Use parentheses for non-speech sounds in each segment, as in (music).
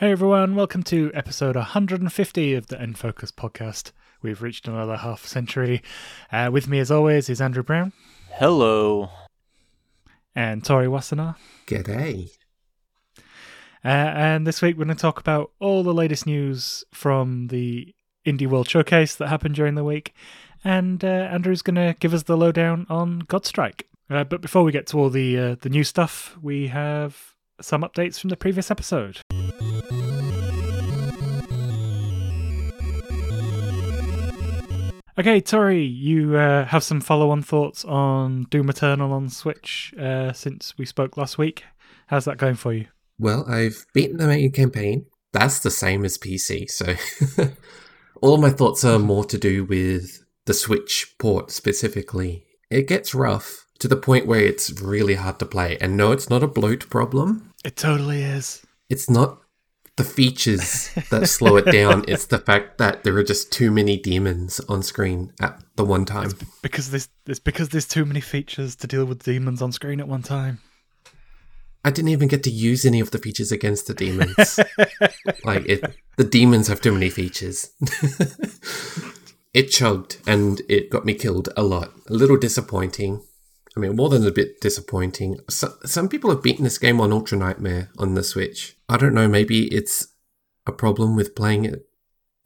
Hey everyone, welcome to episode 150 of the N Focus podcast. We've reached another half century. Uh, with me, as always, is Andrew Brown Hello. and Tori Wassenaar. G'day. Uh, and this week, we're going to talk about all the latest news from the Indie World Showcase that happened during the week. And uh, Andrew's going to give us the lowdown on Godstrike. Uh, but before we get to all the uh, the new stuff, we have some updates from the previous episode. Okay, Tori, you uh, have some follow-on thoughts on Doom Eternal on Switch uh, since we spoke last week. How's that going for you? Well, I've beaten the main campaign. That's the same as PC, so (laughs) all my thoughts are more to do with the Switch port specifically. It gets rough to the point where it's really hard to play. And no, it's not a bloat problem. It totally is. It's not the features that slow it down. (laughs) It's the fact that there are just too many demons on screen at the one time. Because there's it's because there's too many features to deal with demons on screen at one time. I didn't even get to use any of the features against the demons. like it, the demons have too many features. (laughs) it chugged and it got me killed a lot. A little disappointing. I mean, more than a bit disappointing. So, some people have beaten this game on Ultra Nightmare on the Switch. I don't know. Maybe it's a problem with playing it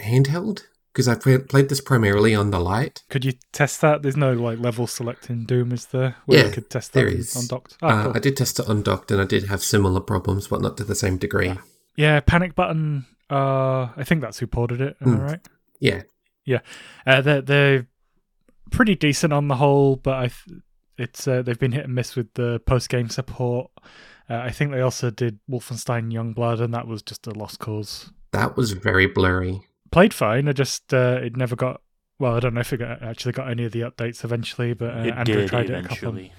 handheld because I play- played this primarily on the Lite. Could you test that? There's no like level selecting Doom, is there? Where Yeah, you could test that there is. on docked. Oh, uh, cool. I did test it undocked and I did have similar problems, but not to the same degree. Yeah, Panic Button. Uh, I think that's who ported it. Am I Mm. right? Yeah, Yeah. Uh, they're they're pretty decent on the whole, but I th- it's uh, they've been hit and miss with the post game support. Uh, I think they also did Wolfenstein Youngblood, and that was just a lost cause. that was very blurry. Played fine. I just uh, it never got. Well, I don't know if it got, actually got any of the updates eventually, but uh, it Andrew did tried it a couple. eventually.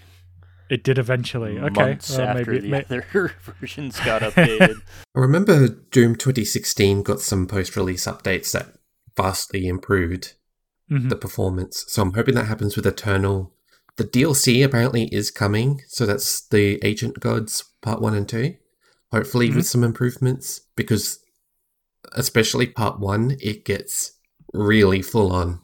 It did eventually. Okay, Months well, after maybe the may- other (laughs) versions got (laughs) updated. I remember Doom 2016 got some post release updates that vastly improved Mhm. the performance. So I'm hoping that happens with Eternal. The DLC apparently is coming, so that's the Ancient Gods part 1 and 2. Hopefully with some improvements because especially part 1 it gets really full on.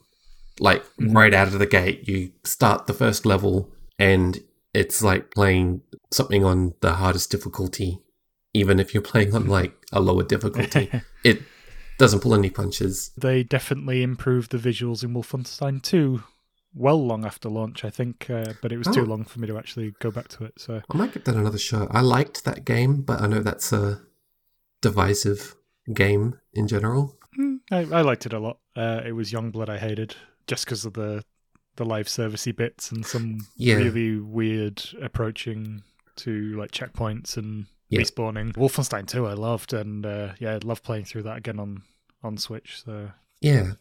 Like Mhm. right out of the gate, you start the first level and it's like playing something on the hardest difficulty even if you're playing on like a lower difficulty. (laughs) it doesn't pull any punches. they definitely improved the visuals in Wolfenstein 2 well long after launch, I think, uh, but it was too Oh. long for me to actually go back to it. So I might give that another shot. I liked that game, but I know that's a divisive game in general. mm, I, I liked it a lot. Uh, it was Youngblood I hated just because of the the live servicey bits and some Yeah. really weird approaching to like checkpoints and Yeah. respawning. Wolfenstein 2 I loved, and uh, yeah, I'd love playing through that again on on Switch. So Yeah.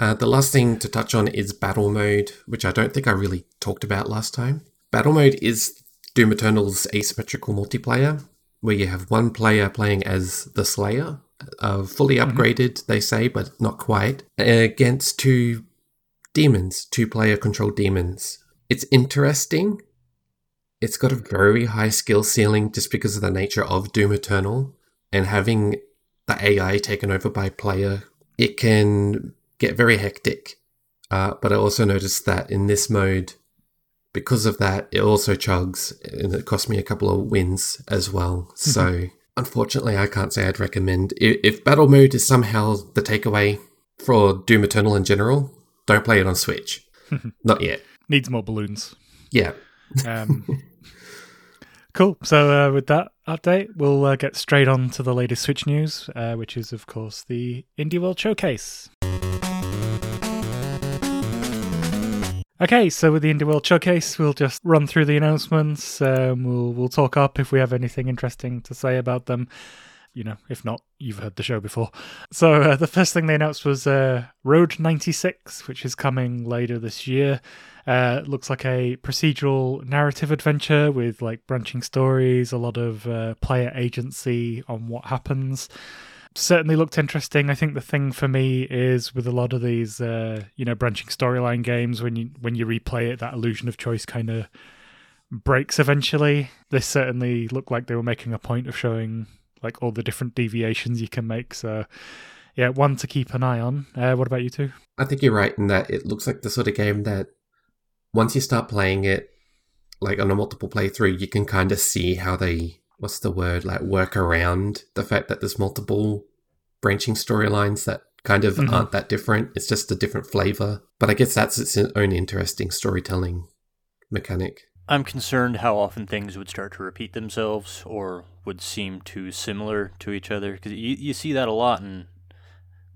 Uh, the last thing to touch on is battle mode, which I don't think I really talked about last time. Battle mode is Doom Eternal's asymmetrical multiplayer, where you have one player playing as the Slayer, uh, fully upgraded, they say, but not quite, against two demons, two player controlled demons. It's interesting. It's got a very high skill ceiling just because of the nature of Doom Eternal and having the AI taken over by player. It can get very hectic. Uh, but I also noticed that in this mode, because of that, it also chugs and it cost me a couple of wins as well. So unfortunately, I can't say I'd recommend. If battle mode is somehow the takeaway for Doom Eternal in general, don't play it on Switch. (laughs) Not yet. needs more balloons. Yeah. Um, cool. So uh, with that update, we'll uh, get straight on to the latest Switch news, uh, which is of course the Indie World Showcase. Okay, so with the Indie World Showcase, we'll just run through the announcements. Um, we'll we'll talk up if we have anything interesting to say about them. You know, if not, you've heard the show before. So uh, the first thing they announced was uh, Road 96, which is coming later this year. Uh, looks like a procedural narrative adventure with like branching stories, a lot of uh, player agency on what happens. Certainly looked interesting. I think the thing for me is with a lot of these, uh, you know, branching storyline games, when you when you replay it, that illusion of choice kind of breaks eventually. This certainly looked like they were making a point of showing like all the different deviations you can make. So yeah, one to keep an eye on. Uh, what about you two? I think you're right in that it looks like the sort of game that once you start playing it, like on a multiple playthrough, you can kind of see how they, what's the word, like work around the fact that there's multiple branching storylines that kind of Mhm. aren't that different. It's just a different flavor. But I guess that's its own interesting storytelling mechanic. I'm concerned how often things would start to repeat themselves or would seem too similar to each other because you, you see that a lot in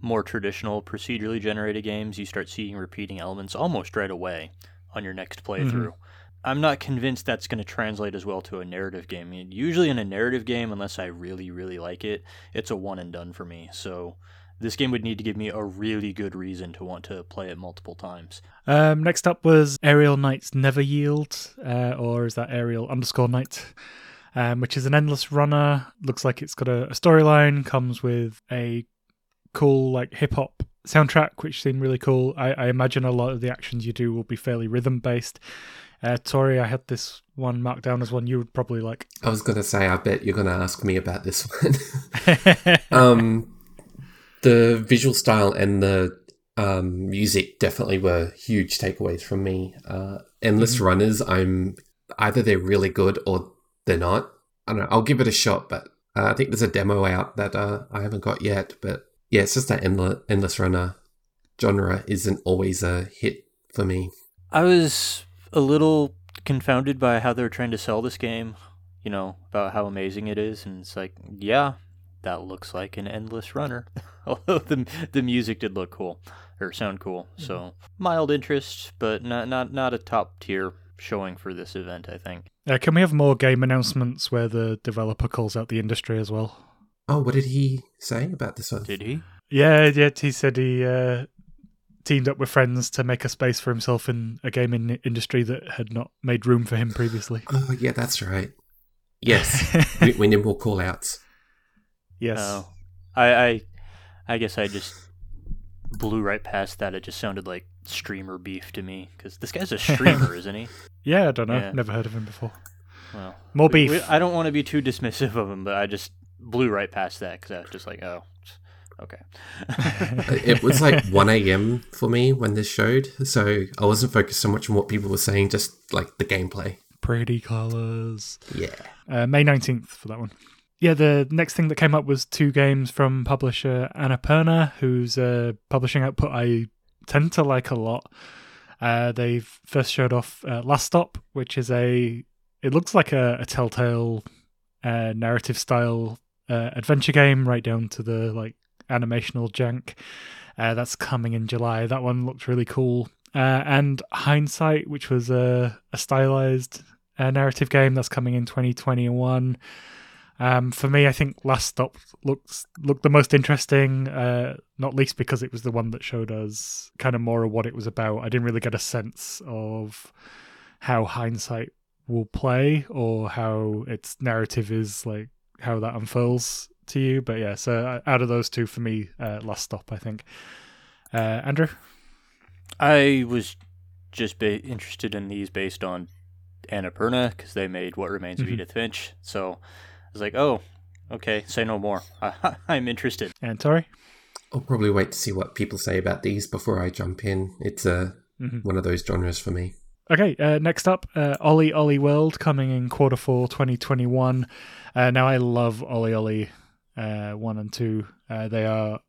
more traditional procedurally generated games. You start seeing repeating elements almost right away on your next playthrough. I'm not convinced that's going to translate as well to a narrative game. Usually in a narrative game, unless I really, really like it, it's a one and done for me. So this game would need to give me a really good reason to want to play it multiple times. Um, next up was Aerial Knights Never Yield, uh, or is that Aerial underscore Knight, um, which is an endless runner. Looks like it's got a, a storyline, comes with a cool like hip hop soundtrack, which seemed really cool. I, I imagine a lot of the actions you do will be fairly rhythm based. Uh, Tori, I had this one marked down as one you would probably like. I was going to say, I bet you're going to ask me about this (laughs) one. (laughs) um, the visual style and the um, music definitely were huge takeaways from me. Uh, Endless Runners, I'm either they're really good or they're not. I don't know. I'll give it a shot, but uh, I think there's a demo out that uh, I haven't got yet. But yeah, it's just that endless, endless runner genre isn't always a hit for me. I was a little confounded by how they're trying to sell this game, you know, about how amazing it is, and it's like, yeah, that looks like an endless runner. (laughs) Although the the music did look cool or sound cool, so mild interest, but not not not a top tier showing for this event. I think. uh, can we have more game announcements where the developer calls out the industry as well? Oh, what did he say about this one? Did he? Yeah, yeah. He said he uh, teamed up with friends to make a space for himself in a gaming industry that had not made room for him previously. (laughs) Oh, yeah, that's right. (laughs) Yes, we, we need more call outs. yes. Oh, I I I guess I just blew right past that. It just sounded like streamer beef to me because this guy's a (laughs) streamer, isn't he? Yeah, I don't know. Yeah. Never heard of him before. Well, More we- beef. we- I don't want to be too dismissive of him, but I just blew right past that because I was just like, oh, okay. it was like 1 a.m. for me when this showed, so I wasn't focused so much on what people were saying, just like the gameplay. Pretty colors. Yeah. Uh, May 19th for that one. Yeah, the next thing that came up was two games from publisher Annapurna, whose uh, publishing output I tend to like a lot. Uh, they've first showed off uh, Last Stop, which is a. It looks like a, a Telltale uh, narrative style uh, adventure game, right down to the like animational jank. Uh, that's coming in July. That one looked really cool. Uh, and Hindsight, which was a, a stylized uh, narrative game that's coming in 2021. Um, for me, I think Last Stop looks looked the most interesting, uh, not least because it was the one that showed us kind of more of what it was about. I didn't really get a sense of how Hindsight will play or how its narrative is like how that unfurls to you. But yeah, so uh, out of those two, for me, uh, Last Stop, I think. Uh, Andrew, I was just ba- interested in these based on Annapurna because they made What Remains of Mhm. Edith Finch. So I was like, oh, okay, say no more. (laughs) I- I'm interested. and Tori. I'll probably wait to see what people say about these before I jump in. It's uh, Mhm. one of those genres for me. Okay, uh, next up, uh, OlliOlli World coming in quarter four 2021. Uh, now, I love OlliOlli uh, 1 and 2. Uh, they are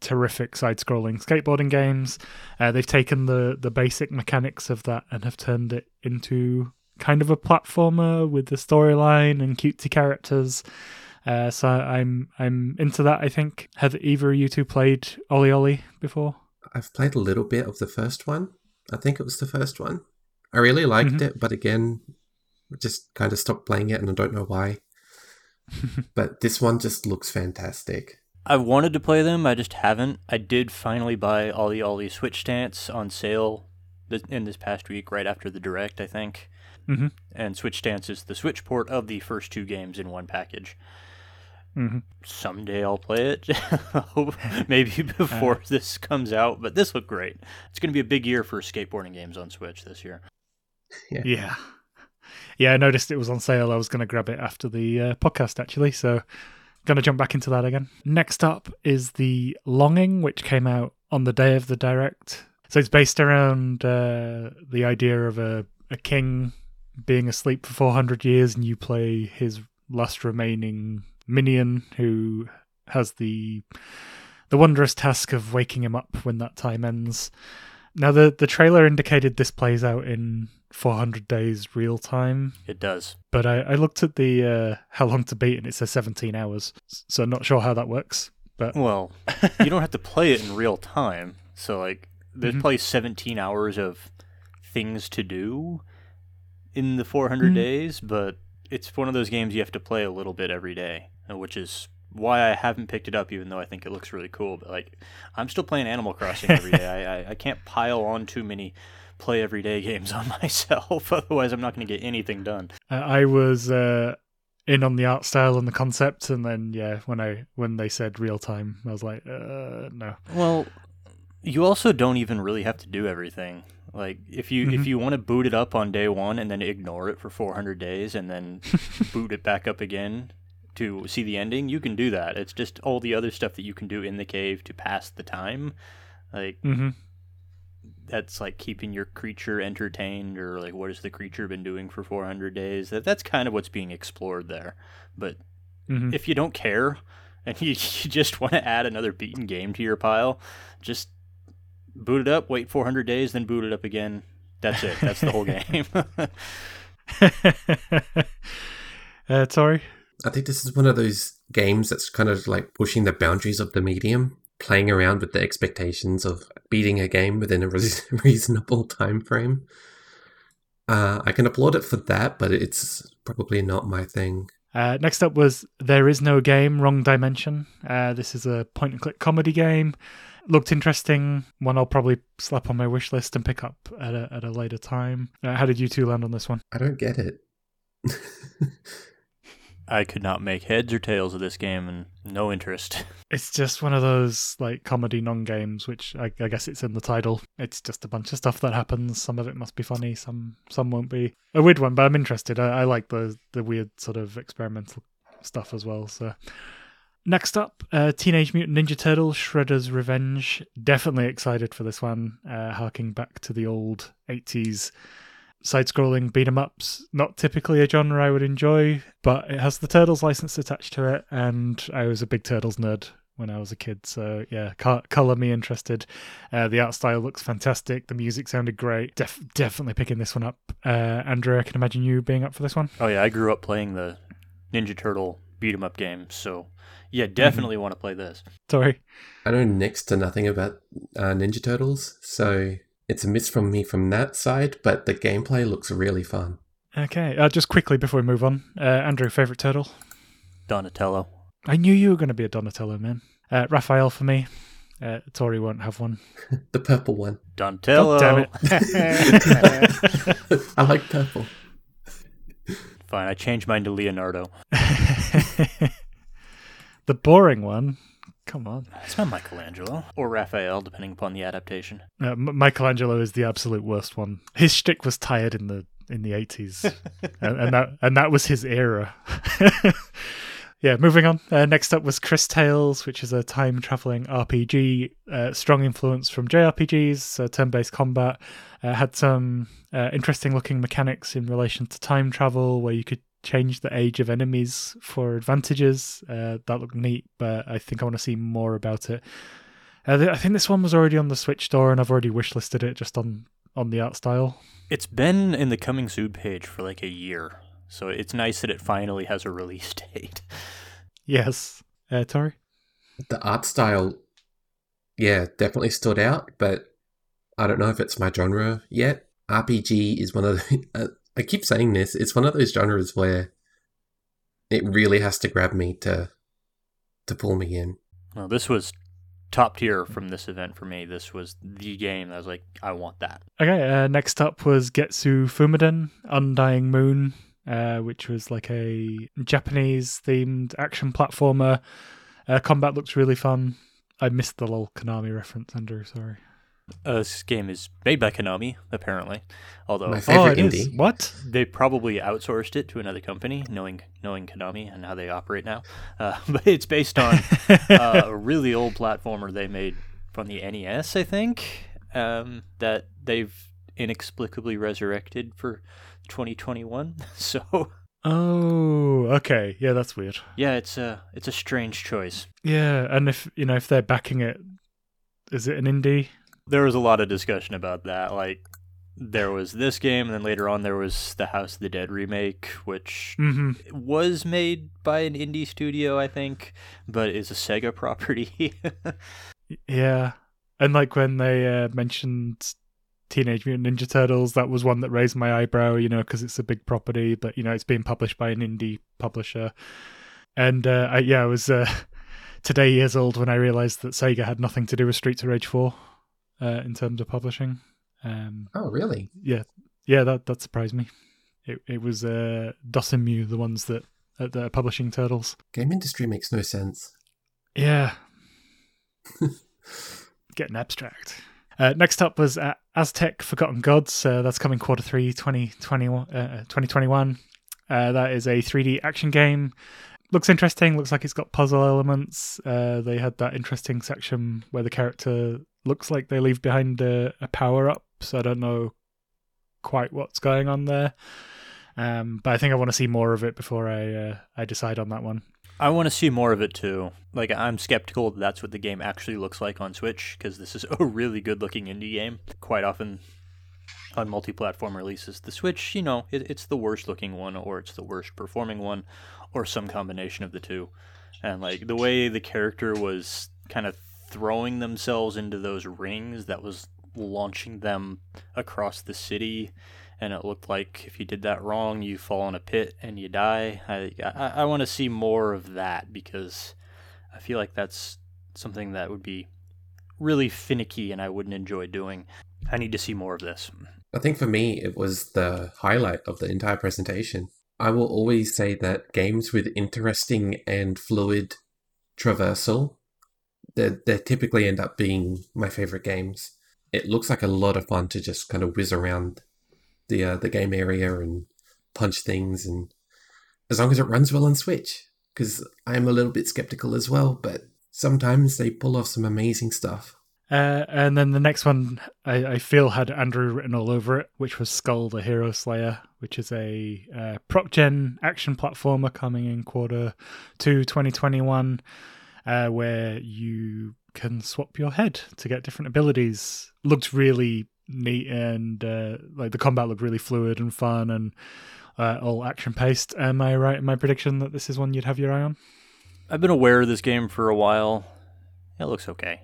terrific side scrolling skateboarding games. Uh, they've taken the, the basic mechanics of that and have turned it into kind of a platformer with the storyline and cutesy characters. Uh, so I'm I'm into that. I think have either of you two played OlliOlli before? I've played a little bit of the first one. I think it was the first one. I really liked Mhm. it, but again, just kind of stopped playing it and I don't know why. (laughs) but this one just looks fantastic. I wanted to play them, I just haven't. I did finally buy all OlliOlli Switch Stance on sale th- in this past week, right after the direct, I think. Mm-hmm. And Switch Stance is the Switch port of the first two games in one package. Mm-hmm. Someday I'll play it. (laughs) Maybe (laughs) before this comes out, but this looked great. It's going to be a big year for skateboarding games on Switch this year. Yeah. Yeah, I noticed it was on sale. I was going to grab it after the uh, podcast, actually. So, Gonna jump back into that again. Next up is the Longing, which came out on the day of the direct. So it's based around uh, the idea of a, a king being asleep for 400 years, and you play his last remaining minion who has the the wondrous task of waking him up when that time ends. Now the the trailer indicated this plays out in 400 days real time, It does. but I, I looked at the uh, how long to beat and it says 17 hours, so not sure how that works. But Well, you don't have to play it in real time. So like there's Mhm. probably 17 hours of things to do in the 400 Mhm. days, but it's one of those games you have to play a little bit every day, uh, which is why I haven't picked it up even though I think it looks really cool. But like I'm still playing Animal Crossing every day. (laughs) I, I, I can't pile on too many play every day (laughs) games on myself, (laughs) otherwise I'm not going to get anything done. uh, I was uh, in on the art style and the concept, and then yeah, when I when they said real time, I was like, uh, no. Well, you also don't even really have to do everything. Like if you if Mhm. you want to boot it up on day 1 and then ignore it for 400 days and then boot it back up again to see the ending, you can do that. It's just all the other stuff that you can do in the cave to pass the time. Like hmm that's like keeping your creature entertained or like what has the creature been doing for 400 days. That that's kind of what's being explored there. But hmm if you don't care and (laughs) you, you just want to add another beaten game to your pile, just boot it up, wait 400 days, then boot it up again. That's it. That's the whole (laughs) game. (laughs) uh, Tori. I think this is one of those games that's kind of like pushing the boundaries of the medium, playing around with the expectations of beating a game within a (laughs) reasonable time frame. Uh, I can applaud it for that, but it's probably not my thing. Uh, next up was There Is No Game, Wrong Dimension. Uh, this is a point and click comedy game. Looked interesting. One I'll probably slap on my wish list and pick up at a, at a later time. Uh, how did you two land on this one? I don't get it. (laughs) I could not make heads or tails of this game and no interest. (laughs) It's just one of those like comedy non games, which I, I guess it's in the title. It's just a bunch of stuff that happens. Some of it must be funny, some some won't be. A weird one, but I'm interested. I, I like the the weird sort of experimental stuff as well. So next up, uh, Teenage Mutant Ninja Turtle Shredder's Revenge. Definitely excited for this one. Uh, harking back to the old '80s side-scrolling beat 'em ups. Not typically a genre I would enjoy, but it has the Turtles license attached to it, and I was a big Turtles nerd when I was a kid. So yeah, co- color me interested. Uh, the art style looks fantastic. The music sounded great. Def- definitely picking this one up. Uh, Andrew, I can imagine you being up for this one. Oh yeah, I grew up playing the Ninja Turtle beat 'em up game, so yeah, definitely want to play this. Sorry. I know next to nothing about uh, Ninja Turtles, so it's a miss from me from that side, but the gameplay looks really fun. Okay, uh, just quickly before we move on, uh, Andrew, favorite turtle? Donatello. I knew you were going to be a Donatello man. Uh, Raphael for me. Uh, Tori won't have one. (laughs) The purple one. Donatello. God damn it. (laughs) I like purple. Fine, I changed mine to Leonardo. (laughs) the boring one. Come on. It's not Michelangelo or Raphael, depending upon the adaptation. Uh, M- Michelangelo is the absolute worst one. His shtick was tired in the in the eighties, (laughs) and, and that and that was his era. (laughs) yeah, moving on. Uh, next up was Cris Tales, which is a time traveling RPG. Uh, strong influence from JRPGs, uh, turn based combat. Uh, had some uh, interesting looking mechanics in relation to time travel, where you could change the age of enemies for advantages. Uh, that looked neat, but I think I want to see more about it. Uh, th- I think this one was already on the Switch store, and I've already wishlisted it just on on the art style. It's been in the coming soon page for like a year, so it's nice that it finally has a (laughs) release date. Yes, uh, Tori. The art style, yeah, definitely stood out, but I don't know if it's my genre yet. RPG is one of the. (laughs) I keep saying this. It's one of those genres where it really has to grab me to to pull me in. Well, this was top tier from this event for me. This was the game I was like, I want that. Okay, uh, next up was Getsu Fumaden, Undying Moon, uh, which was like a Japanese themed action platformer. Uh, combat looks really fun. I missed the little Konami reference, Andrew. Sorry. Uh, this game is made by Konami, apparently. Although My Oh, favorite it is. indie. What? they probably outsourced it to another company, knowing knowing Konami and how they operate now. Uh, (laughs) but it's based on uh, a (laughs) really old platformer they made from the NES, I think, um, that they've inexplicably resurrected for 2021. (laughs) So Oh, okay. Yeah, that's weird. yeah, it's a it's a strange choice. Yeah, and if you know if they're backing it, is it an indie? There was a lot of discussion about that. Like there was this game, and then later on there was the House of the Dead remake, which hmm was made by an indie studio, I think, but is a Sega (laughs) property. Yeah, and like when they uh, mentioned Teenage Mutant Ninja Turtles, that was one that raised my eyebrow. You know, because it's a big property, but you know it's being published by an indie publisher. And uh, I, yeah, I was uh, (laughs) today years old when I realized that Sega had nothing to do with Streets of Rage Four uh, in terms of publishing. Um, Oh, really? yeah, yeah, that that surprised me. It it was uh, Dotemu, the ones that uh, that are publishing Turtles. Game industry makes no sense. Yeah. (laughs) Getting abstract. Uh, next up was uh, Aztec Forgotten Gods. Uh, that's coming quarter three 2021. Uh, 2021. Uh, that is a 3D action game. Looks interesting. Looks like it's got puzzle elements. Uh, they had that interesting section where the character looks like they leave behind a, a power up. So I don't know quite what's going on there. Um, but I think I want to see more of it before I uh, I decide on that one. I want to see more of it too. Like I'm skeptical that that's what the game actually looks like on Switch because this is (laughs) a really good-looking indie game. Quite often on multi-platform releases, the Switch, you know, it, it's the worst-looking one or it's the worst performing one or some combination of the two. And like the way the character was kind of throwing themselves into those rings that was launching them across the city and it looked like if you did that wrong, you fall in a pit and you die. I I, I want to see more of that because I feel like that's something that would be really finicky and I wouldn't enjoy doing. I need to see more of this. I think for me, it was the highlight of the entire presentation. I will always say that games with interesting and fluid traversal, they they typically end up being my favorite games. It looks like a lot of fun to just kind of whiz around the uh, the game area and punch things, and as long as it runs well on Switch, because I am a little bit skeptical as well, but sometimes they pull off some amazing stuff. Uh, and then the next one I, I feel had Andrew written all over it, which was Skull the Hero Slayer, which is a uh, gen action platformer coming in quarter two 2021, uh, where you can swap your head to get different abilities. Looked really neat and uh, like the combat looked really fluid and fun and uh, all action paced. Am I right in my prediction that this is one you'd have your eye on? I've been aware of this game for a while. It looks okay.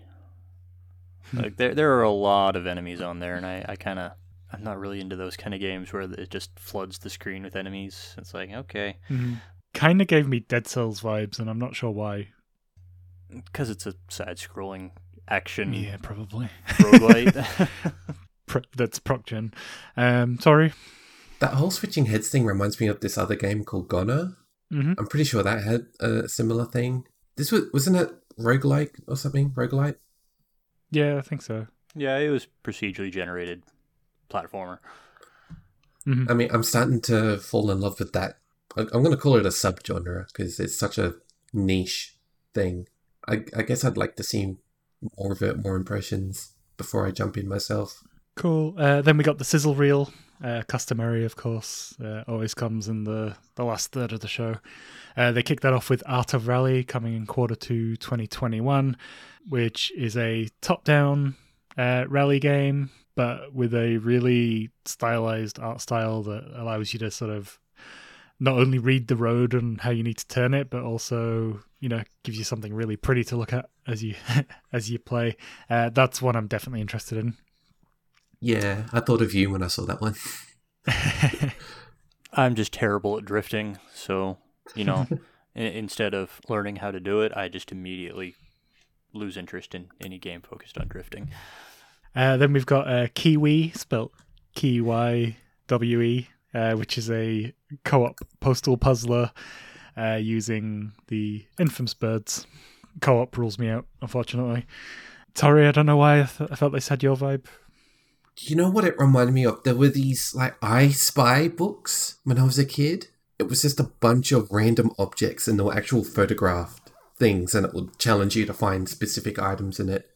like there there are a lot of enemies on there and I, I kinda I'm not really into those kind of games where it just floods the screen with enemies. It's like, okay. Mm-hmm. Kind of gave me Dead Cells vibes, and I'm not sure why. Because it's a side scrolling action Yeah, probably. roguelite. (laughs) Pro- that's Procgen. Um, sorry. That whole switching heads thing reminds me of this other game called Goner. hmm I'm pretty sure that had a similar thing. This was wasn't it roguelike or something? Roguelite? Yeah, I think so. yeah, it was procedurally generated platformer. hmm I mean, I'm starting to fall in love with that. I- I'm going to call it a subgenre because it's such a niche thing. I, I guess I'd like to see more of it, more impressions before I jump in myself. Cool. Uh, then we got the sizzle reel. Uh, customary, of course, uh, always comes in the, the last third of the show. Uh, they kicked that off with Art of Rally coming in quarter two 2021, which is a top down uh, rally game, but with a really stylized art style that allows you to sort of not only read the road and how you need to turn it, but also you know gives you something really pretty to look at as you (laughs) as you play. Uh, that's one I'm definitely interested in. Yeah, I thought of you when I saw that one. (laughs) I'm just terrible at drifting, so you know, (laughs) i- instead of learning how to do it, I just immediately lose interest in any game focused on drifting. Uh, then we've got uh, Kiwi, spelt K Y W E, uh, which is a co-op postal puzzler uh, using the infamous birds. Co-op rules me out, unfortunately. Tori, I don't know why I, th- I felt this had your vibe. You know what it reminded me of? There were these like I Spy books when I was a kid. It was just a bunch of random objects and they were actual photographed things, and it would challenge you to find specific items in it.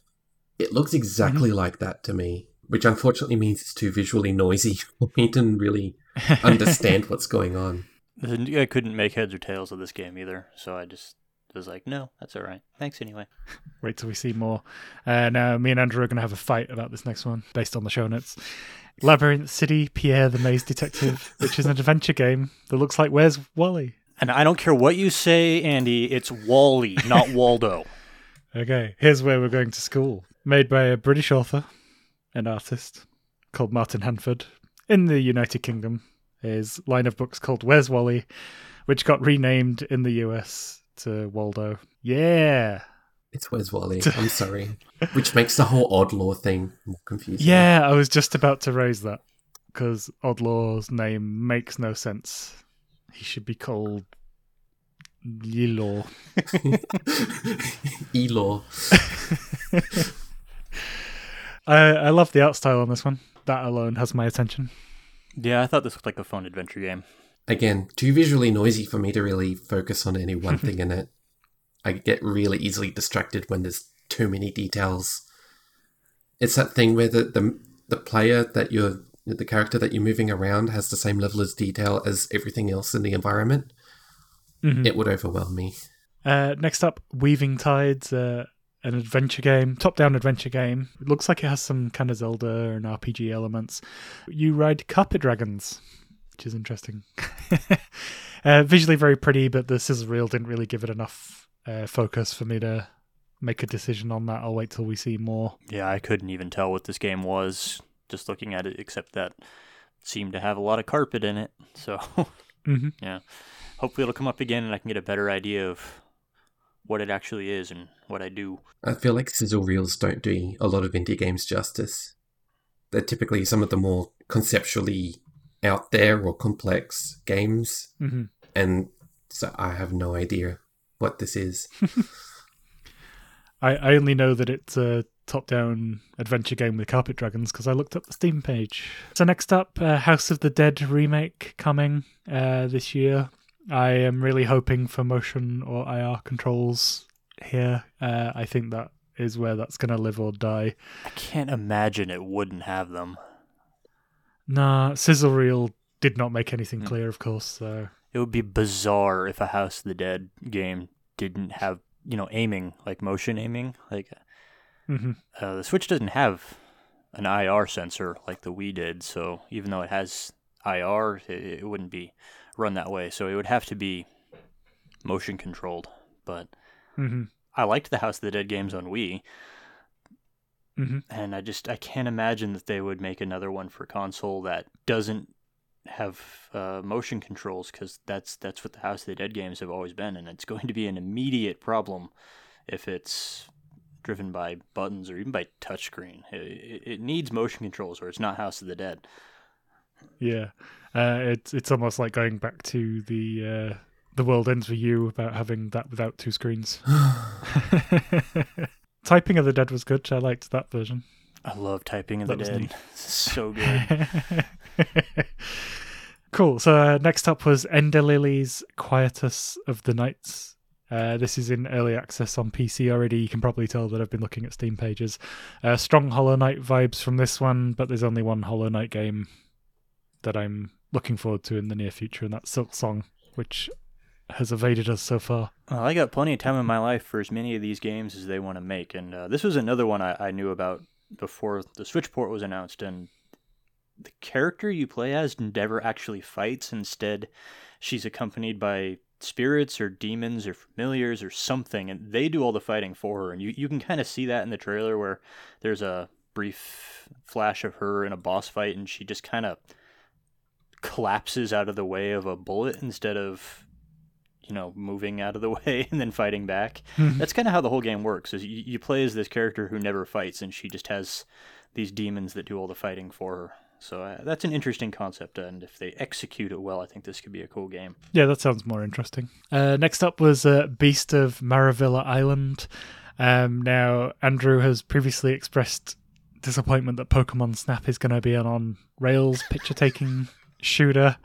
It looks exactly like that to me, which unfortunately means it's too visually noisy (laughs) for me to really (laughs) understand what's going on. I couldn't make heads or tails of this game either, so I just was like, no, that's all right. Thanks anyway. (laughs) Wait till we see more. Uh, now, me and Andrew are going to have a fight about this next one based on the show notes. Labyrinth City Pierre the Maze Detective, (laughs) which is an adventure game that looks like Where's Wally? And I don't care what you say, Andy, it's Wally, not (laughs) Waldo. Okay, here's where we're going to school. Made by a British author an artist called Martin Handford in the United Kingdom. His line of books called Where's Wally, which got renamed in the US to Waldo. Yeah. It's Where's Wally? (laughs) I'm sorry. Which makes the whole Odlaw thing more confusing. Yeah, I was just about to raise that because Odlaw's name makes no sense. He should be called Yilor. (laughs) Elor. (laughs) I, I love the art style on this one. That alone has my attention. Yeah, I thought this looked like a fun adventure game. Again, too visually noisy for me to really focus on any one thing in it. I get really easily distracted when there's too many details. It's that thing where the, the, the player that you're, the character that you're moving around has the same level of detail as everything else in the environment. Mhm. It would overwhelm me. Uh, next up, Weaving Tides, uh, an adventure game, top-down adventure game. It looks like it has some kind of Zelda and RPG elements. You ride carpet dragons, which is interesting. (laughs) uh, visually very pretty, but the sizzle reel didn't really give it enough uh, focus for me to make a decision on that. I'll wait till we see more. Yeah, I couldn't even tell what this game was just looking at it, except that it seemed to have a lot of carpet in it. So, (laughs) hmm yeah. Hopefully it'll come up again and I can get a better idea of what it actually is and what I do. I feel like sizzle reels don't do a lot of indie games justice. They're typically some of the more conceptually out there or complex games, hmm and so I have no idea what this is. (laughs) I, I only know that it's a top-down adventure game with carpet dragons because I looked up the Steam page. So next up, uh, House of the Dead remake coming uh, this year. I am really hoping for motion or IR controls here. Uh, I think that is where that's going to live or die. I can't imagine it wouldn't have them. Nah, Sizzle Reel did not make anything Hmm. clear, of course. So It would be bizarre if a House of the Dead game didn't have, you know, aiming, like motion aiming. Like Mhm. uh, the Switch doesn't have an IR sensor like the Wii did, so even though it has IR, it, it wouldn't be run that way. So it would have to be motion controlled. But Mhm. I liked the House of the Dead games on Wii, Mhm. and I just I can't imagine that they would make another one for console that doesn't have uh, motion controls because that's that's what the House of the Dead games have always been, and it's (laughs) going to be an immediate problem if it's driven by buttons or even by touchscreen. It, it, it needs motion controls, or it's not House of the Dead. yeah, uh, it's it's almost like going back to the uh, the world ends for you about having that without two screens. (sighs) (laughs) Typing of the Dead was good. I liked that version. I love typing of That the Dead. neat. (laughs) so good. (laughs) cool. So uh, next up was Ender Lilies Quietus of the Knights. Uh, this is in early access on PC already. You can probably tell that I've been looking at Steam pages. Uh, strong Hollow Knight vibes from this one, but there's only one Hollow Knight game that I'm looking forward to in the near future, and that's Silk Song, which has evaded us so far. Well, I got plenty of time in my life for as many of these games as they want to make, and uh, this was another one I, I knew about before the Switch port was announced. And the character you play as never actually fights. Instead, she's accompanied by spirits or demons or familiars or something, and they do all the fighting for her. And you, you can kind of see that in the trailer where there's a brief flash of her in a boss fight, and she just kind of collapses out of the way of a bullet instead of you know moving out of the (laughs) way and then fighting back that's kind of how the whole game works is you, you play as this character who never fights and she just has these demons that do all the fighting for her so uh, that's an interesting concept and if they execute it well i think this could be a cool game Yeah, that sounds more interesting. Uh, next up was uh, Beast of Maravilla Island. Um, now, Andrew has previously expressed disappointment that Pokemon Snap is going to be an on rails picture taking (laughs) shooter.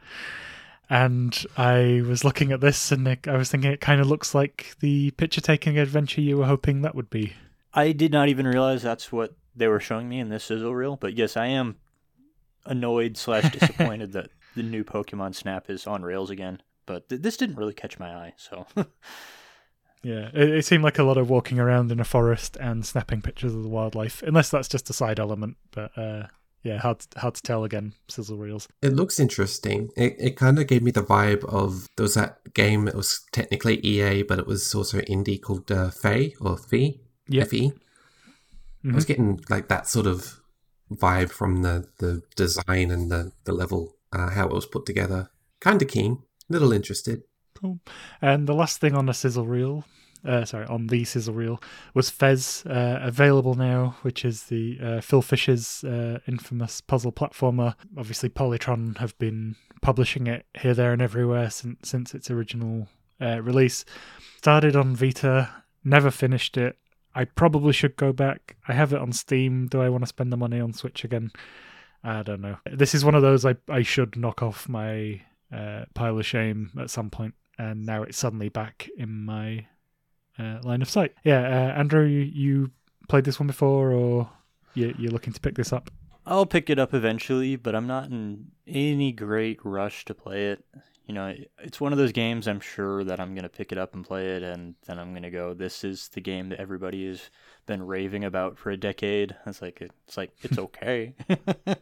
And I was looking at this and it, I was thinking it kind of looks like the picture taking adventure you were hoping that would be. I did not even realize that's what they were showing me in this sizzle reel. But yes, I am annoyed slash (laughs) disappointed that the new Pokemon Snap is on rails again. But th- this didn't really catch my eye, so (laughs) Yeah, it, it seemed like a lot of walking around in a forest and snapping pictures of the wildlife, unless that's just a side element. But uh, yeah, hard to, hard to tell again. Sizzle reels. It looks interesting. It, it kind of gave me the vibe of there was that game. It was technically EA, but it was also indie called uh, or Fee. Yep. Fe. I was getting like that sort of vibe from the the design and the the level, uh, how it was put together. Kind of keen, little interested. Cool. And the last thing on the sizzle reel, uh, sorry, on the sizzle reel was Fez, uh, available now, which is the uh, Phil Fisher's uh, infamous puzzle platformer. Obviously, Polytron have been publishing it here, there, and everywhere since since its original uh, release. Started on Vita, never finished it. I probably should go back. I have it on Steam. Do I want to spend the money on Switch again? I don't know. This is one of those I I should knock off my uh, pile of shame at some point, and now it's suddenly back in my uh, line of sight. Yeah, uh, Andrew, you, you played this one before, or you, you're looking to pick this up? I'll pick it up eventually, but I'm not in any great rush to play it. You know, it's one of those games I'm sure that I'm going to pick it up and play it, and then I'm going to go, this is the game that everybody has been raving about for a decade. It's like, it's like, it's (laughs) okay. (laughs) uh,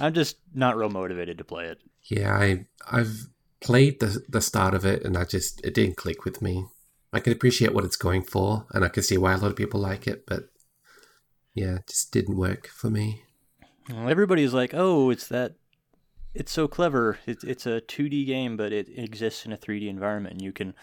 I'm just not real motivated to play it. Yeah, I I've played the the start of it and I just it didn't click with me. I can appreciate what it's going for and I can see why a lot of people like it, but yeah, it just didn't work for me. Well, everybody's like, "Oh, it's that it's so clever. It, it's a 2D game, but it exists in a 3D environment, and you can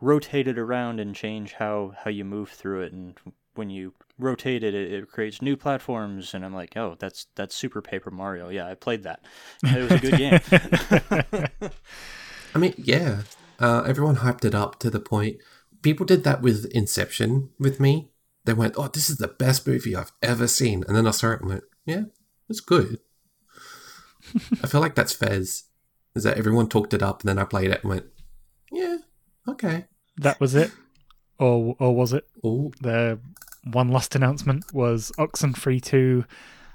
rotate it around and change how, how you move through it. And when you rotate it, it, it creates new platforms. And I'm like, oh, that's that's Super Paper Mario. Yeah, I played that. It was a good game. (laughs) I mean, yeah, uh, everyone hyped it up to the point. People did that with Inception with me. They went, "Oh, this is the best movie I've ever seen," and then I saw it and went, "Yeah, it's good." I feel like that's Fez. Is that everyone talked it up and then I played it and went, "Yeah, okay." That was it, or or was it? Oh, The one last announcement was Oxenfree 2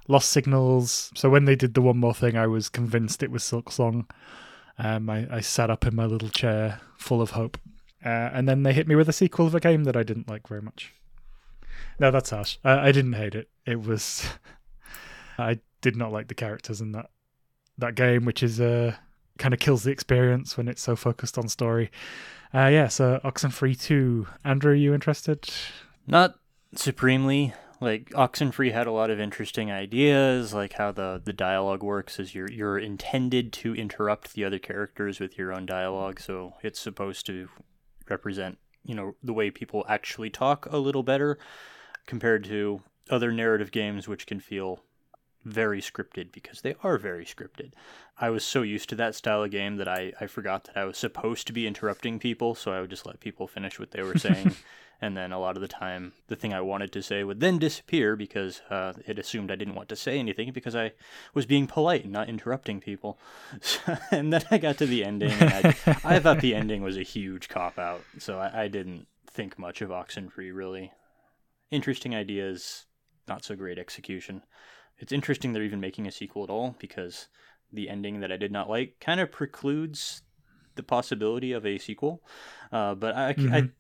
Lost Signals. So when they did the one more thing, I was convinced it was Silk Song. Um, I, I sat up in my little chair full of hope. Uh, and then they hit me with a sequel of a game that I didn't like very much. No, that's harsh. I, I didn't hate it. It was. (laughs) I did not like the characters in that that game, which is uh, kind of kills the experience when it's so focused on story. Uh, yeah, so Oxenfree 2. Andrew, are you interested? Not supremely. Like Oxenfree had a lot of interesting ideas, like how the, the dialogue works is you're you're intended to interrupt the other characters with your own dialogue, so it's supposed to represent, you know, the way people actually talk a little better compared to other narrative games which can feel very scripted because they are very scripted. I was so used to that style of game that I, I forgot that I was supposed to be interrupting people, so I would just let people finish what they were saying. (laughs) and then a lot of the time, the thing I wanted to say would then disappear because uh, it assumed I didn't want to say anything because I was being polite and not interrupting people. (laughs) and then I got to the ending, and I, I thought the ending was a huge cop out, so I, I didn't think much of Oxenfree really. Interesting ideas, not so great execution. It's interesting they're even making a sequel at all because the ending that I did not like kind of precludes the possibility of a sequel. Uh, but I, Mhm.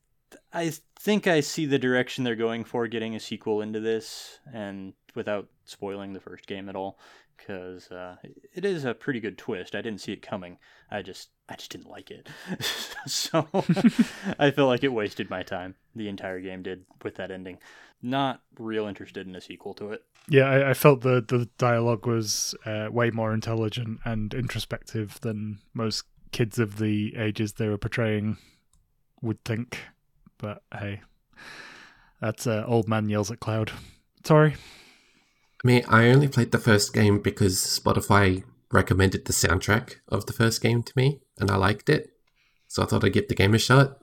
I, I think I see the direction they're going for getting a sequel into this, and without spoiling the first game at all, because uh, it is a pretty good twist. I didn't see it coming. I just, I just didn't like it. (laughs) so (laughs) I feel like it wasted my time. The entire game did with that ending. Not real interested in a sequel to it. Yeah, I, I felt the the dialogue was uh, way more intelligent and introspective than most kids of the ages they were portraying would think. But hey, that's uh, old man yells at cloud. Sorry. I I only played the first game because Spotify recommended the soundtrack of the first game to me, and I liked it. So I thought I'd give the game a shot.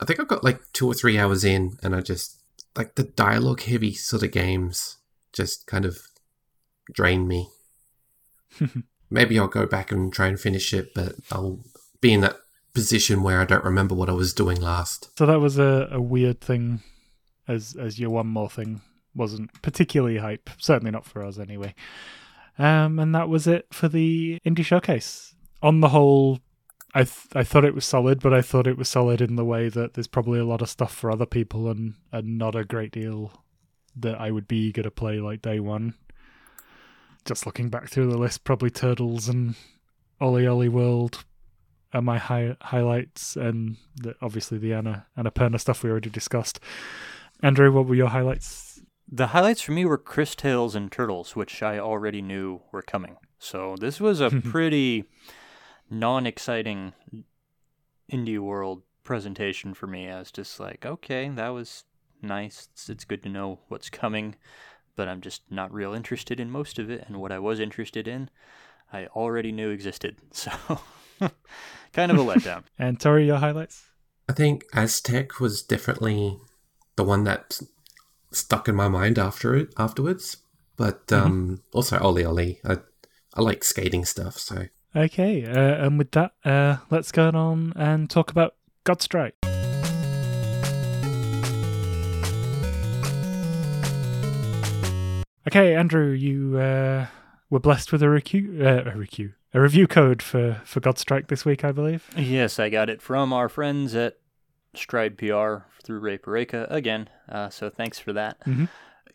I think I got like two or three hours in, and I just like the dialogue heavy sort of games just kind of drain me. (laughs) Maybe I'll go back and try and finish it, but I'll be in that position where I don't remember what I was doing last. So that was a, a weird thing as as your one more thing wasn't particularly hype. Certainly not for us anyway. Um, and that was it for the indie showcase. On the whole, I th- I thought it was solid, but I thought it was solid in the way that there's probably a lot of stuff for other people and, and not a great deal that I would be eager to play like day one. Just looking back through the list, probably Turtles and OlliOlli World are my high- highlights, and the, obviously the Anna Annapurna stuff we already discussed. Andrew, what were your highlights? The highlights for me were Cris Tales and Turtles, which I already knew were coming. So this was a (laughs) pretty non-exciting indie world presentation for me. I was just like, okay, that was nice. It's, it's good to know what's coming, but I'm just not real interested in most of it. And what I was interested in, I already knew existed. (laughs) So kind of a letdown. (laughs) And Tori, your highlights? I think Aztec was definitely the one that stuck in my mind after it afterwards. But um, also OlliOlli. I I like skating stuff, so Okay, uh, and with that, uh, let's go on and talk about Godstrike. Okay, Andrew, you uh, were blessed with a review, uh, a review, a review code for for Godstrike this week, I believe. Yes, I got it from our friends at Stride PR through Ray Pareka again. Uh, so thanks for that. Mhm.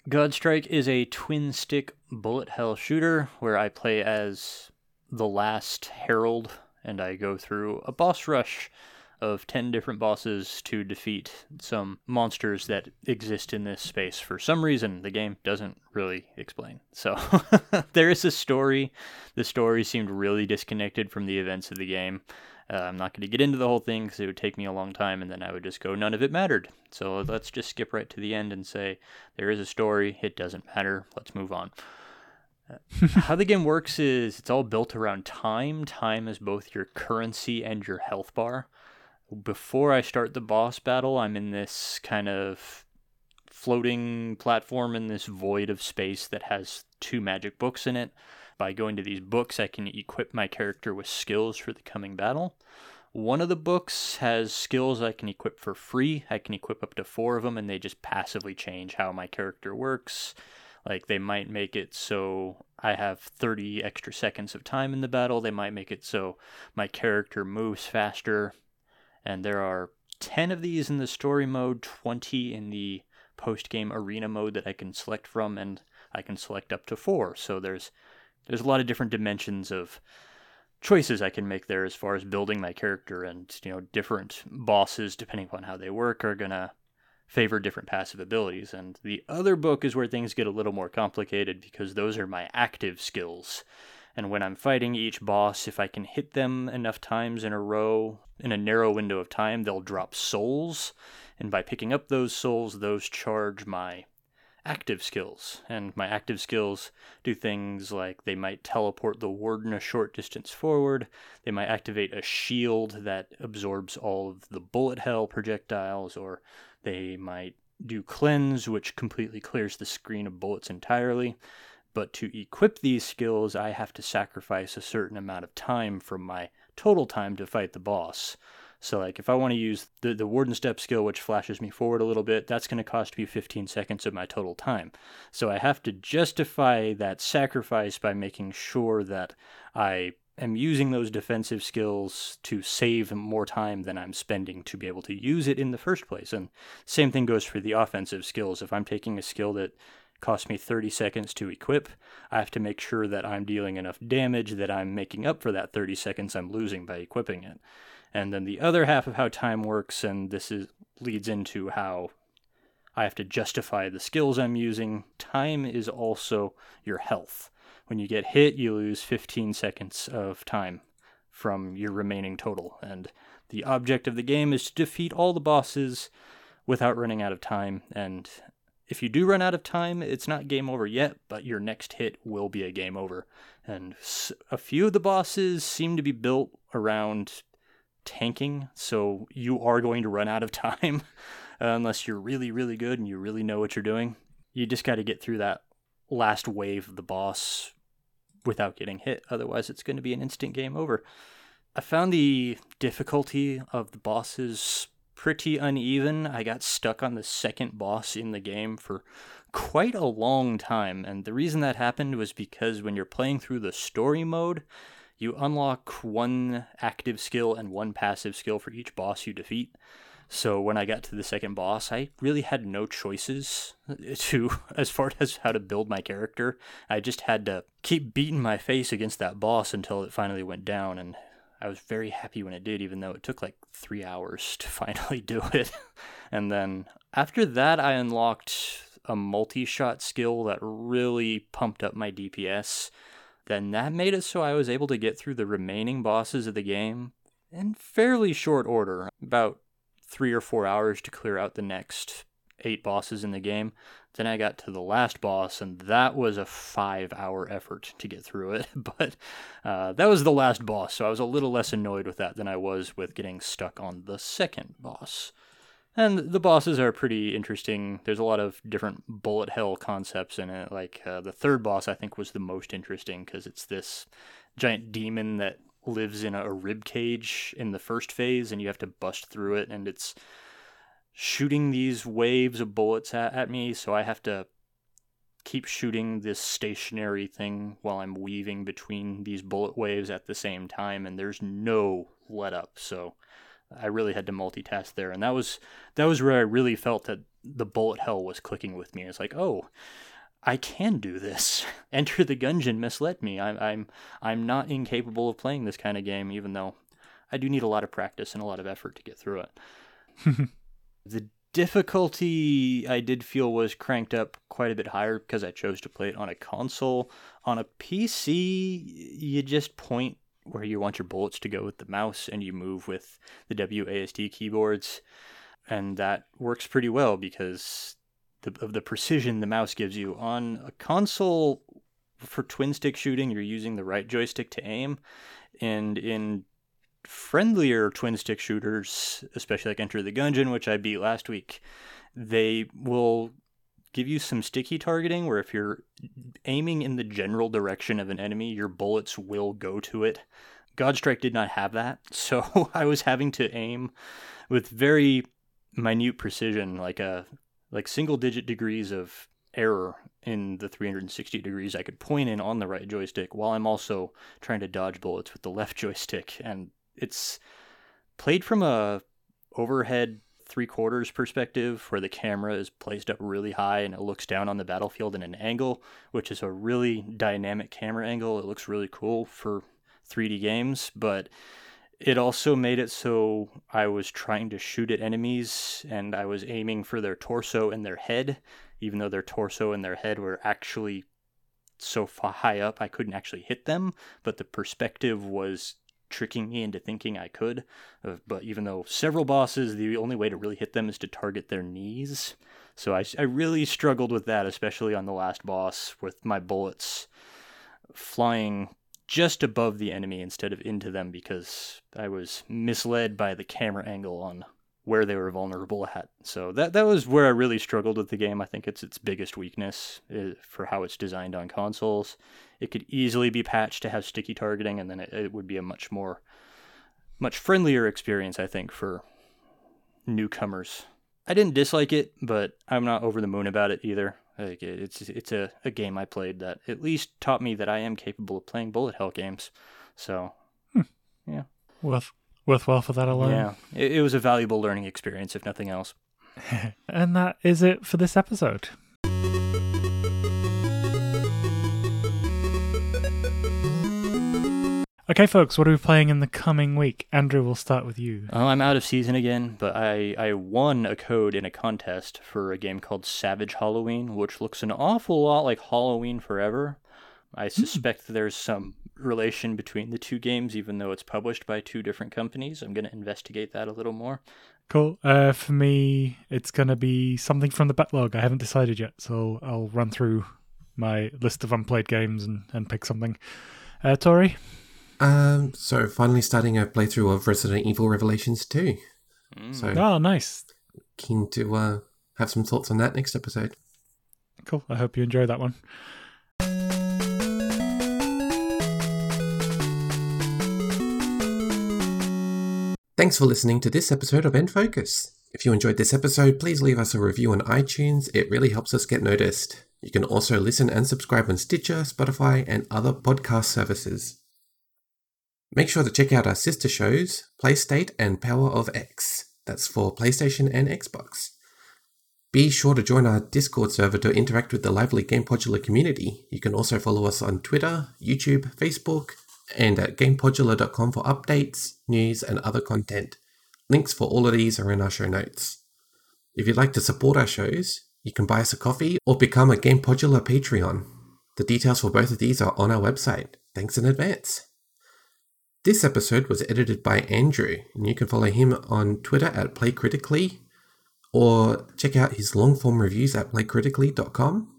Godstrike is a twin stick bullet hell shooter where I play as the last herald and I go through a boss rush of 10 different bosses to defeat some monsters that exist in this space for some reason the game doesn't really explain. So (laughs) there is a story. The story seemed really disconnected from the events of the game. Uh, I'm not going to get into the whole thing because it would take me a long time and then I would just go, none of it mattered. So let's just skip right to the end and say, there is a story, it doesn't matter, let's move on. Uh, How the game works is it's all built around time. Time is both your currency and your health bar. Before I start the boss battle, I'm in this kind of floating platform in this void of space that has two magic books in it. By going to these books, I can equip my character with skills for the coming battle. One of the books has skills I can equip for free. I can equip up to four of them, and they just passively change how my character works. Like, they might make it so I have 30 extra seconds of time in the battle. They might make it so my character moves faster. And there are 10 of these in the story mode, 20 in the post game arena mode that I can select from, and I can select up to four. So there's there's a lot of different dimensions of choices I can make there as far as building my character and you know different bosses depending upon how they work are gonna favor different passive abilities. And the other book is where things get a little more complicated because those are my active skills. And when I'm fighting each boss if I can hit them enough times in a row in a narrow window of time they'll drop souls. And by picking up those souls those charge my active skills. And my active skills do things like they might teleport the warden a short distance forward, they might activate a shield that absorbs all of the bullet hell projectiles, or they might do cleanse, which completely clears the screen of bullets entirely. But to equip these skills, I have to sacrifice a certain amount of time from my total time to fight the boss. So like if I want to use the, the warden step skill, which flashes me forward a little bit, that's going to cost me 15 seconds of my total time. So I have to justify that sacrifice by making sure that I am using those defensive skills to save more time than I'm spending to be able to use it in the first place. And same thing goes for the offensive skills. If I'm taking a skill that costs me 30 seconds to equip, I have to make sure that I'm dealing enough damage that I'm making up for that 30 seconds I'm losing by equipping it. And then the other half of how time works, and this is leads into how I have to justify the skills I'm using. Time is also your health. When you get hit, you lose 15 seconds of time from your remaining total. And the object of the game is to defeat all the bosses without running out of time. And if you do run out of time, it's not game over yet, but your next hit will be a game over. And a few of the bosses seem to be built around tanking, so you are going to run out of (laughs) time. uh, unless you're really, really good and you really know what you're doing. You just got to get through that last wave of the boss without getting hit. Otherwise, it's going to be an instant game over. I found the difficulty of the bosses pretty uneven. I got stuck on the second boss in the game for quite a long time, and the reason that happened was because when you're playing through the story mode, you unlock one active skill and one passive skill for each boss you defeat. So when I got to the second boss, I really had no choices (laughs) to as far as how to build my character. I just had to keep beating my face against that boss until it finally went down and I was very happy when it did, even though it took like three hours to (laughs) finally do it. and then after that, I unlocked a multi shot skill that really pumped up my DPS. Then that made it so I was able to get through the remaining bosses of the game in fairly short order, about three or four hours to clear out the next eight bosses in the game. Then I got to the last boss, and that was a five hour effort to get through it. (laughs) But uh, that was the last boss, so I was a little less annoyed with that than I was with getting stuck on the second boss. And the bosses are pretty interesting. There's a lot of different bullet hell concepts in it. Like uh, the third boss, I think, was the most interesting because it's this giant demon that lives in a rib cage in the first phase, and you have to bust through it, and it's shooting these waves of bullets at, at me, so I have to keep shooting this stationary thing while I'm weaving between these bullet waves at the same time, and there's no let up. So I really had to multitask there, and that was that was where I really felt that the bullet hell was clicking with me. It's like, oh, I can do this. (laughs) Enter the Gungeon misled me. I'm I'm I'm not incapable of playing this kind of game, even though I do need a lot of practice and a lot of effort to get through it. (laughs) the difficulty I did feel was cranked up quite a bit higher because I chose to play it on a console. On a PC, you just point where you want your bullets to go with the mouse and you move with the WASD keyboards. And that works pretty well because the, of the precision the mouse gives you. On a console for twin stick shooting, you're using the right joystick to aim. And in friendlier twin stick shooters, especially like Enter the Gungeon, which I beat last week, they will give you some sticky targeting where if you're aiming in the general direction of an enemy, your bullets will go to it. Godstrike did not have that, (laughs) so I was having to aim with very minute precision, like a like single digit degrees of error in the 360 degrees I could point in on the right joystick while I'm also trying to dodge bullets with the (laughs) left joystick and it's played from a overhead three quarters perspective where the camera is placed up really high and it looks down on the battlefield in an angle, which is a really dynamic camera angle. It looks really cool for 3D games, but it also made it so I was trying to shoot at enemies and I was aiming for their torso and their head, even though their torso and their head were actually so high up I couldn't actually hit them, but the perspective was tricking me into thinking I could. Uh, but even though several bosses, the only way to really hit them is to target their knees. So I, I really struggled with that, especially on the last boss, with my bullets flying just above the enemy instead of into them because I was misled by the camera angle on where they were vulnerable at. So that that was where I really struggled with the game. I think it's its biggest weakness eh, for how it's designed on consoles. It could easily be patched to have sticky targeting, and then it, it would be a much more, much friendlier experience. I think for newcomers. I didn't dislike it, but I'm not over the moon about it either. Like it's it's a, a game I played that at least taught me that I am capable of playing bullet hell games. So, hmm. yeah, worth worthwhile for that alone. Yeah, it, it was a valuable learning experience, if nothing else. (laughs) and that is it for this episode. Okay, folks, what are we playing in the coming week? Andrew, we'll start with you. Oh, I'm out of season again, but I, I won a code in a contest for a game called Savage Halloween, which looks an awful lot like Halloween Forever. I hmm. suspect mm. there's some relation between the two games, even though it's published by two different companies. I'm going to investigate that a little more. Cool. Uh, for me, it's going to be something from the backlog. I haven't decided yet, so I'll run through my list of unplayed games and, and pick something. Uh, Tori? Um, so finally starting a playthrough of Resident Evil Revelations 2. Mm. So, oh, nice. keen to uh, have some thoughts on that next episode. Cool. I hope you enjoy that one. Thanks for listening to this episode of End Focus. If you enjoyed this episode, please leave us a review on iTunes. It really helps us get noticed. You can also listen and subscribe on Stitcher, Spotify, and other podcast services. Make sure to check out our sister shows, PlayState and Power of X. That's for PlayStation and Xbox. Be sure to join our Discord server to interact with the lively Game Podular community. You can also follow us on Twitter, YouTube, Facebook, and at gamepodular.com for updates, news, and other content. Links for all of these are in our show notes. If you'd like to support our shows, you can buy us a coffee or become a Game Podular Patreon. The details for both of these are on our website. Thanks in advance. This episode was edited by Andrew, and you can follow him on Twitter at PlayCritically or check out his long form reviews at playcritically.com.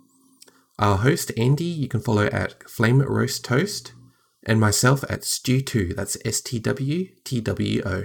Our host, Andy, you can follow at Flame Roast Toast, and myself at Stew2, that's S T W T W O.